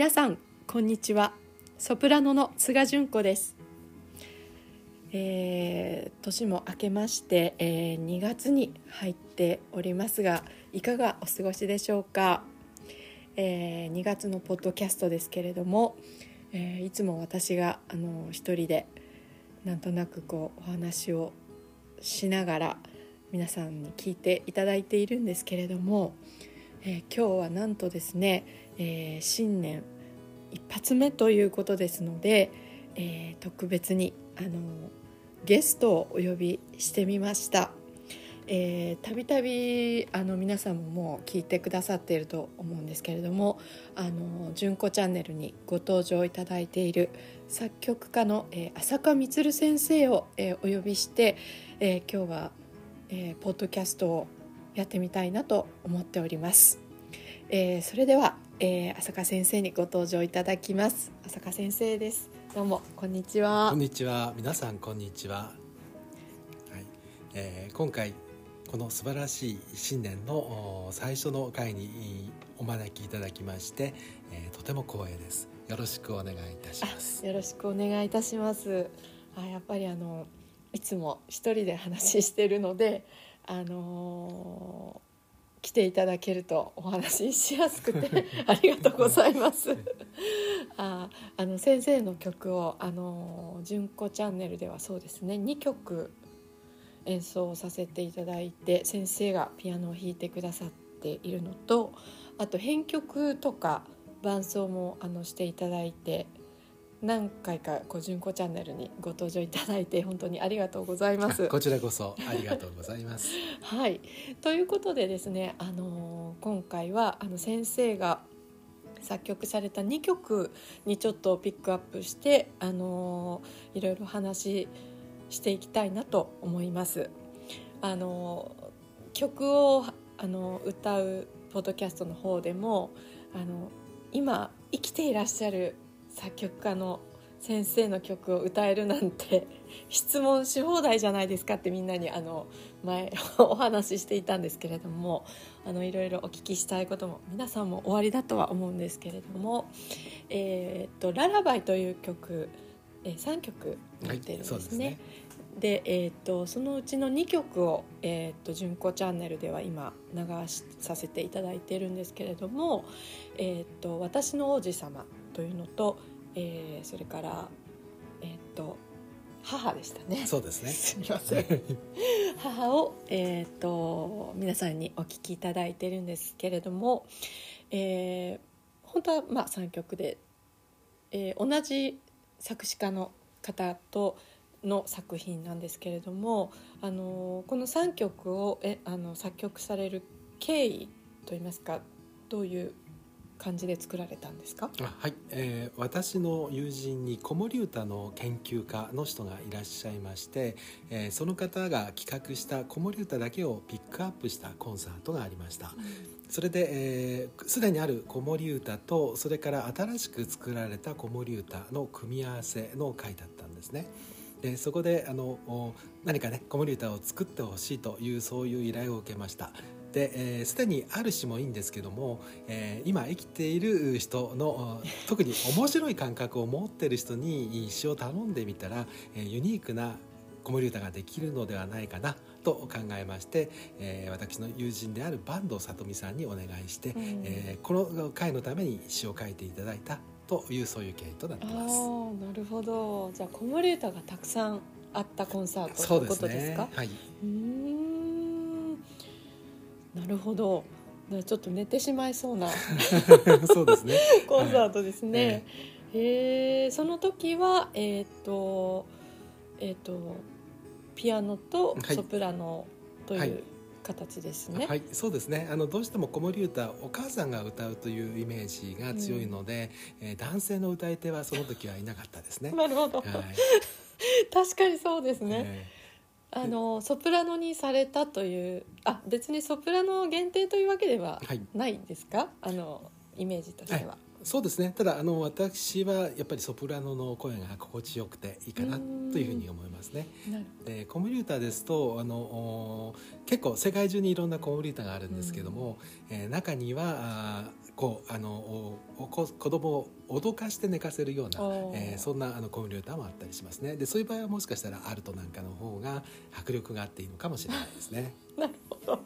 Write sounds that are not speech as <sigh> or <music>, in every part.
皆さんこんにちは。ソプラノの菅純子です、えー年も明けまして、えー2月に入っておりますがいかがお過ごしでしょうか、えー2月のポッドキャストですけれども、えーいつも私があの一人でなんとなくこうお話をしながら皆さんに聞いていただいているんですけれども、えー今日はなんとですね、えー新年一発目ということですので、えー特別にあのゲストをお呼びしてみました。たびたび皆さんももう聞いてくださっていると思うんですけれども「あの純子チャンネル」にご登場いただいている作曲家の、えー浅香充先生を、えーお呼びして、えー今日は、えーポッドキャストをやってみたいなと思っております。えーそれでは、えー浅香先生にご登場いただきます。浅香先生です。どうもこんにちはこん。にちは皆さんこんにちは、はいえー今回この素晴らしい新年のお最初の会にお招きいただきまして、えーとても光栄ですよろしくお願いいたしますあよろしくお願いいたします。あやっぱりあのいつも一人で話してるので、あのー来ていただけるとお話ししやすくて <laughs> ありがとうございます。ああの先生の曲をあのー純子チャンネルではそうですね2曲演奏させていただいて先生がピアノを弾いてくださっているのとあと編曲とか伴奏もあのしていただいて何回かこう純子チャンネルにご登場いただいて本当にありがとうございます。こちらこそありがとうございますはい、ということでですね、あのー今回はあの先生が作曲された2曲にちょっとピックアップして、あのーいろいろ話していきたいなと思います。あのー曲をあの歌うポッドキャストの方でもあの今生きていらっしゃる作曲家の先生の曲を歌えるなんて <laughs> 質問し放題じゃないですかってみんなにあの前お話ししていたんですけれどもあのいろいろお聞きしたいことも皆さんも終わりだとは思うんですけれども「えーっとララバイ」という曲、えー3曲持ってるんですね。そうですねで、えー、とそのうちの2曲を「えー、と純子チャンネル」では今流しさせていただいているんですけれども「えー、と私の王子様」というのと、えーそれから、えー、と母でしたね。そうですね。<laughs> すみません。母を、えー、と皆さんにお聞きいただいているんですけれども、えー本当はまあ3曲で、えー同じ作詞家の方との作品なんですけれども、あのーこの3曲をえあの作曲される経緯といいますかどういう感じで作られたんですか？あはい、えー私の友人に子守歌の研究家の人がいらっしゃいまして、えーその方が企画した子守歌だけをピックアップしたコンサートがありました。それでえーすで、にある子守歌とそれから新しく作られた子守歌の組み合わせの回だったんですね。でそこであのお何かね子守歌を作ってほしいというそういう依頼を受けましたで、えーすでにある詩もいいんですけども、えー今生きている人のお特に面白い感覚を持っている人に詩を頼んでみたら、えーユニークな子守歌ができるのではないかなと考えまして、えー私の友人である坂東里美さんにお願いして、うんえーこの回のために詩を書いていただいたというそういう経緯となってます。ーなるほどじゃあ子守歌がたくさんあったコンサートとそいううこですねとですか。はい。うーんなるほどなちょっと寝てしまいそうな <laughs> そうですね。<laughs> コンサートですね。へえその時はえっ、とえっ、とピアノとはいソプラノとはいいう形ですね。はい、そうですね。あのどうしても子守歌、お母さんが歌うというイメージが強いので、えー男性の歌い手はその時はいなかったですね。<laughs> なるほど、はい。確かにそうですね。えあのソプラノにされたというあ別にソプラノ限定というわけではーはい。ないですか？あのイメージとしては。えそうですねただあの私はやっぱりソプラノの声が心地よくていいかなというふうに思いますね。で子守歌ですとあの結構世界中にいろんな子守歌があるんですけども、うん、えー、中にはあこうあの子供を脅かして寝かせるような、えー、そんなあの子守歌もあったりしますねでそういう場合はもしかしたらアルトなんかの方が迫力があっていいのかもしれないですね。<laughs> なるほど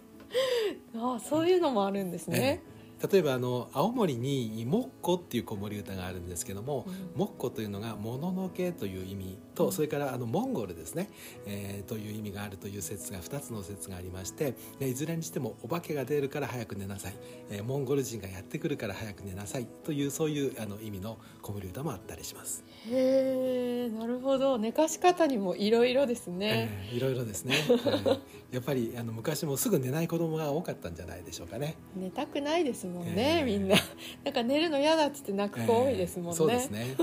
あそういうのもあるんですね。えー例えばあの青森に「もっこ」っていう子守歌があるんですけども「もっこ」というのが「もののけ」という意味と、それからあのモンゴルですね、えー、という意味があるという説が2つの説がありましていずれにしてもお化けが出るから早く寝なさい、えー、モンゴル人がやってくるから早く寝なさい。というそういうあの意味の子守歌もあったりします。へえなるほど。寝かし方にもいろいろですね。いろいろですね、<laughs> はい、やっぱりあの昔もすぐ寝ない子供が多かったんじゃないでしょうかね。寝たくないですもんね、えー、みんな。<laughs> なんか寝るの嫌だっつって泣く子多いですもんね、えー、そうですね。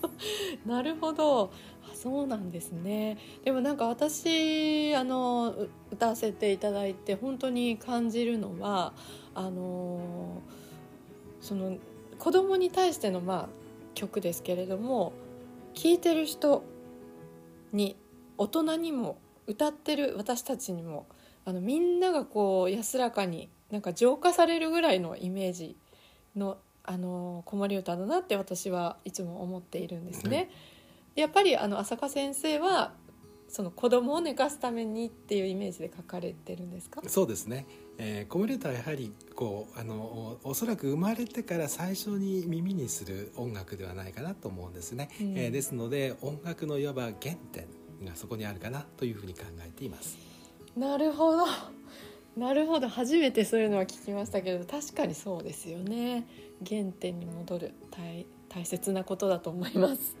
<laughs> なるほど。あそうなんですね。でもなんか私あの歌わせていただいて本当に感じるのはあのその子供に対してのまあ曲ですけれども聴いてる人に大人にも歌ってる私たちにもあのみんながこう安らかになんか浄化されるぐらいのイメージのあの子守歌だなって私はいつも思っているんですね。やっぱりあの浅香先生はその子供を寝かすためにっていうイメージで書かれてるんですか？そうですね、えー、子守歌はやはりこうあのおそらく生まれてから最初に耳にする音楽ではないかなと思うんですね、うん、えー、ですので音楽のいわば原点がそこにあるかなというふうに考えています。なるほどなるほど初めてそういうのは聞きましたけど確かにそうですよね。原点に戻る大大切なことだと思います。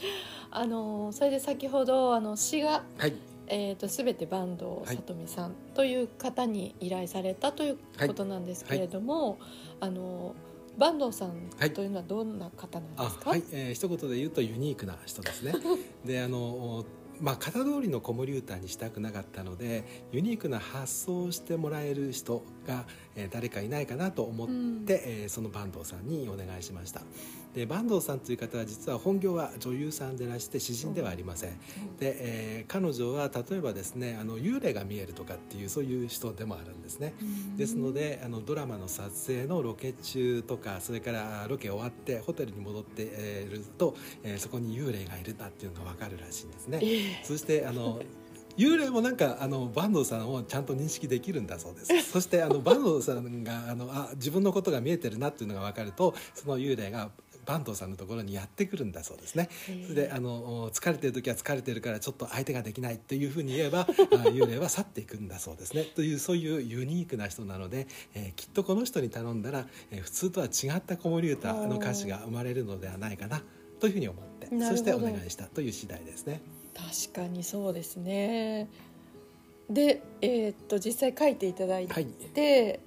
<laughs> あのそれで先ほどあの詩が、はい、えーと、全て坂東さとみさんという方に依頼されたということなんですけれども、はい、あの坂東さんというのはどんな方なんですか、はい、えー、一言で言うとユニークな人ですね。<laughs> であのまあ、型通りの子守歌にしたくなかったのでユニークな発想をしてもらえる人が、えー、誰かいないかなと思って、うん、えー、その坂東さんにお願いしました。で坂東さんという方は実は本業は女優さんでらして詩人ではありません、うん、で、えー、彼女は例えばですねあの幽霊が見えるとかっていうそういう人でもあるんですね、うん、ですのであのドラマの撮影のロケ中とかそれからロケ終わってホテルに戻っていると、えー、そこに幽霊がいるなっていうのが分かるらしいんですね、えー、そしてあの幽霊もなんかあの坂東さんをちゃんと認識できるんだそうです <laughs> そしてあの坂東さんがあのあ自分のことが見えてるなっていうのが分かるとその幽霊が坂東さんのところにやってくるんだそうですね。それであの疲れてる時は疲れてるからちょっと相手ができないっていうふうに言えば幽霊は去っていくんだそうですね。というそういうユニークな人なので、えー、きっとこの人に頼んだら、えー、普通とは違った子守歌の歌詞が生まれるのではないかなというふうに思ってそしてお願いしたという次第ですね。確かにそうですね。で、えー、っと実際書いていただいて、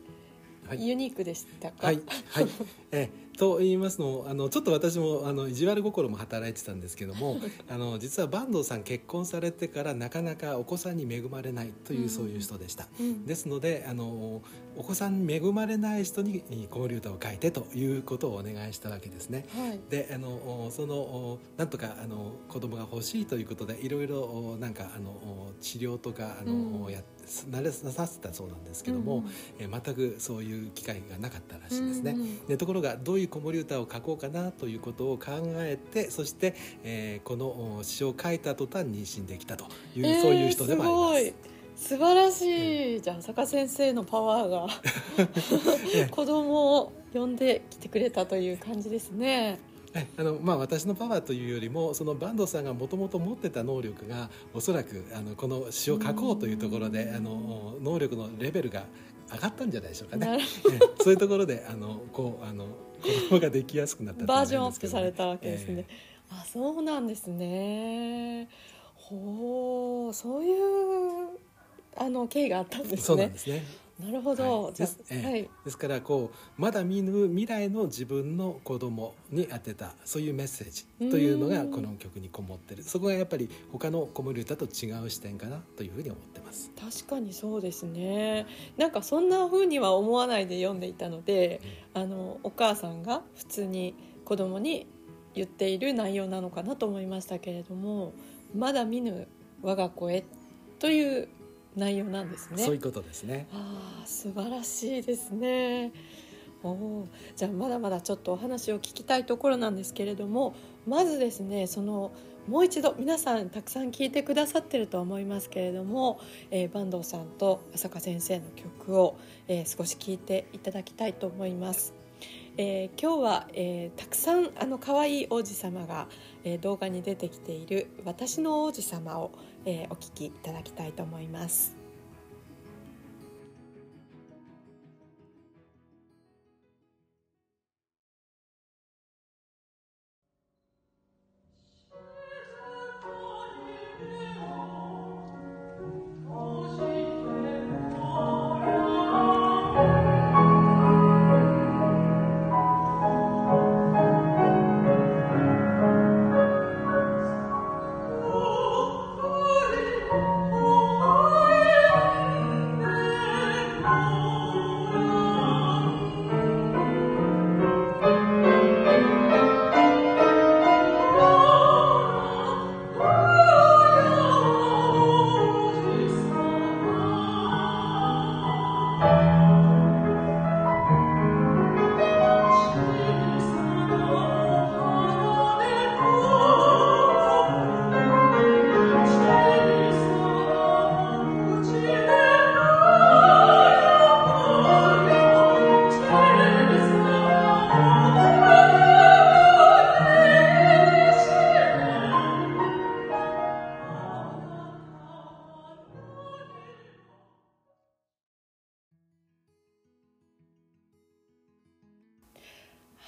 はい、ユニークでしたか？はい、はい。<laughs> えーと言いますのあのちょっと私もあの意地悪心も働いてたんですけども <laughs> あの実は坂東さん結婚されてからなかなかお子さんに恵まれないという、そういう人でした、うん、ですのであのお子さんに恵まれない人に子守歌を書いてということをお願いしたわけですね、はい、であのそのなんとかあの子供が欲しいということでいろいろなんかあの治療とかあの、うん、や慣れさせたそうなんですけども、うん、え全くそういう機会がなかったらしいですね、うんでところがどういう子守歌を書こうかなということを考えてそして、えー、この詩を書いた途端妊娠できたという、えー、そういう人でもあります。素晴らしい、うん、じゃあ坂先生のパワーが <laughs> 子供を呼んできてくれたという感じですね。あのまあ、私のパワーというよりもその坂東さんがもともと持ってた能力がおそらくあのこの詩を書こうというところであの能力のレベルが上がったんじゃないでしょうかね。そういうところであのこうあの子供ができやすくなったバージョンアップされたわけですね。えー、あそうなんですね。ほうそういうあの経緯があったんですね。そうなんですね。なるほど、はい。ですはい。ですからこうまだ見ぬ未来の自分の子供に当てたそういうメッセージというのがうんこの曲にこもってる。そこがやっぱり他の子守歌と違う視点かなというふうに思ってます。確かにそうですね。なんかそんな風には思わないで読んでいたのであのお母さんが普通に子供に言っている内容なのかなと思いましたけれどもまだ見ぬ我が子へという内容なんですねそういうことですね。ああ素晴らしいですねおーじゃあまだまだちょっとお話を聞きたいところなんですけれどもまずですねそのもう一度皆さんたくさん聴いてくださってると思いますけれども、えー坂東さんと浅香先生の曲を、えー少し聴いていただきたいと思います。えー今日は、えーたくさんあの可愛い王子様が、えー動画に出てきている「私の王子様を」えーお聞きいただきたいと思います。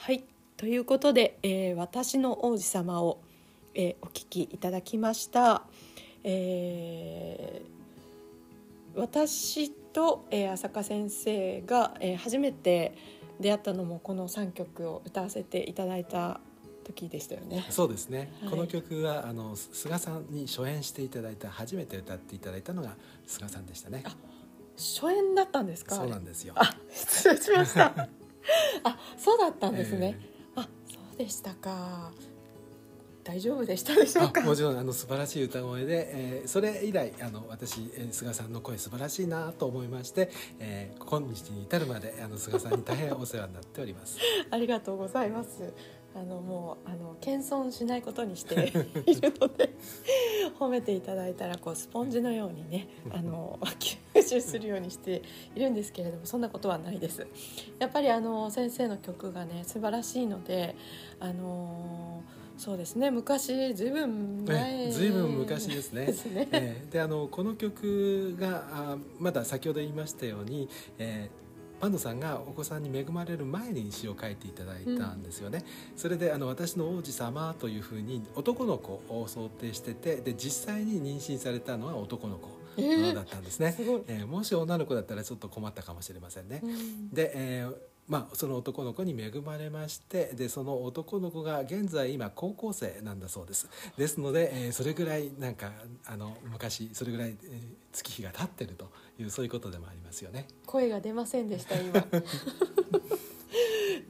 はい。ということで、えー私の王子様を」えーお聞きいただきました。えー私と、えー浅香先生が、えー初めて出会ったのもこの3曲を歌わせていただいた時でしたよね。そうですね、はい。この曲はあの菅さんに初演していただいた初めて歌っていただいたのが菅さんでしたね。あ初演だったんですか？そうなんですよ。あ失礼しました <laughs> <laughs> あそうだったんですね、あそうでしたか大丈夫でしたでしょうか？あもちろんあの素晴らしい歌声で、えーそれ以来あの私、えー菅さんの声素晴らしいなと思いまして、えー今日に至るまであの菅さんに大変お世話になっております。<laughs> ありがとうございます。あのもうあの謙遜しないことにして <laughs> いるので褒めていただいたらこうスポンジのようにねあの吸収するようにしているんですけれどもそんなことはないです。やっぱりあの先生の曲がね素晴らしいのであのそうですね昔ずいぶん前ねずいぶん昔ですね。ですね。えーであのこの曲があまだ先ほど言いましたように、えーパンドさんがお子さんに恵まれる前に詩を書いていただいたんですよね、それであの私の王子様というふうに男の子を想定しててで実際に妊娠されたのは男の子えーだったんですね、すごい。えーもし女の子だったらちょっと困ったかもしれませんね、うん。で、えーまあ、その男の子に恵まれましてでその男の子が現在今高校生なんだそうです。ですので、えーそれぐらいなんかあの昔それぐらい、えー月日が経ってるというそういうことでもありますよね。声が出ませんでした今。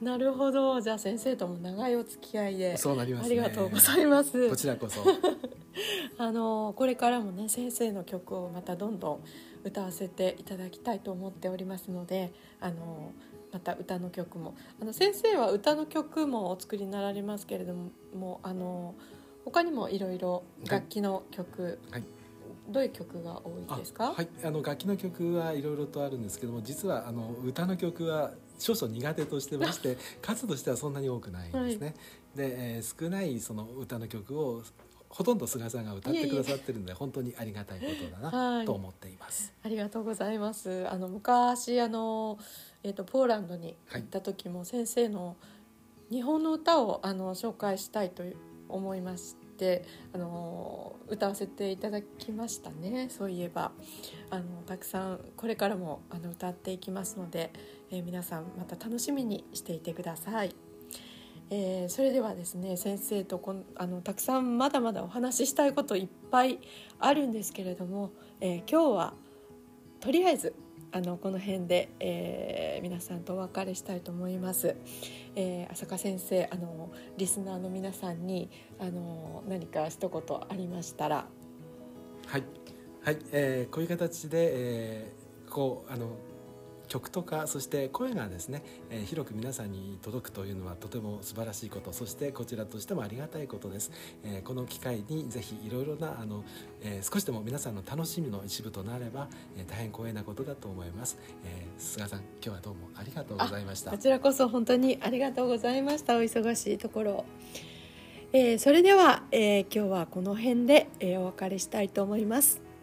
<laughs> なるほど。じゃあ先生とも長いお付き合いで。そうなりますね。ありがとうございます。こちらこそ。<laughs> あのこれからもね先生の曲をまたどんどん歌わせていただきたいと思っておりますのであのまた歌の曲も。あの先生は歌の曲もお作りになられますけれどもあの他にもいろいろ楽器の曲、はい。どういう曲が多いですか、あはい。あの楽器の曲はいろいろとあるんですけども実はあの歌の曲は少々苦手としてまして <laughs> 数としてはそんなに多くないんですね、で、えー少ないその歌の曲をほとんど菅さんが歌ってくださってるので本当にありがたいことだはない。と思っています、ありがとうございます。あの昔あのえっ、とポーランドに行った時も先生の日本の歌をあの紹介したいと思いましってあの歌わせていただきましたね。そういえば。あのたくさんこれからもあの歌っていきますので、えー、皆さんまた楽しみにしていてください。えー、それではですね先生とこあのたくさんまだまだお話ししたいこといっぱいあるんですけれども、えー、今日はとりあえずあのこの辺で、えー、皆さんとお別れしたいと思います。えー、浅香先生あのリスナーの皆さんにあの何か一言ありましたら。はい。はい、えー、こういう形で、えー、こうあの曲とかそして声がですね、えー、広く皆さんに届くというのはとても素晴らしいことそしてこちらとしてもありがたいことです、えー、この機会にぜひいろいろなあの、えー、少しでも皆さんの楽しみの一部となれば、え大変光栄なことだと思います、え菅さん今日はどうもありがとうございました。こちらこそ本当にありがとうございました。お忙しいところ。えー、それでは、えー、今日はこの辺で、えー、お別れしたいと思います。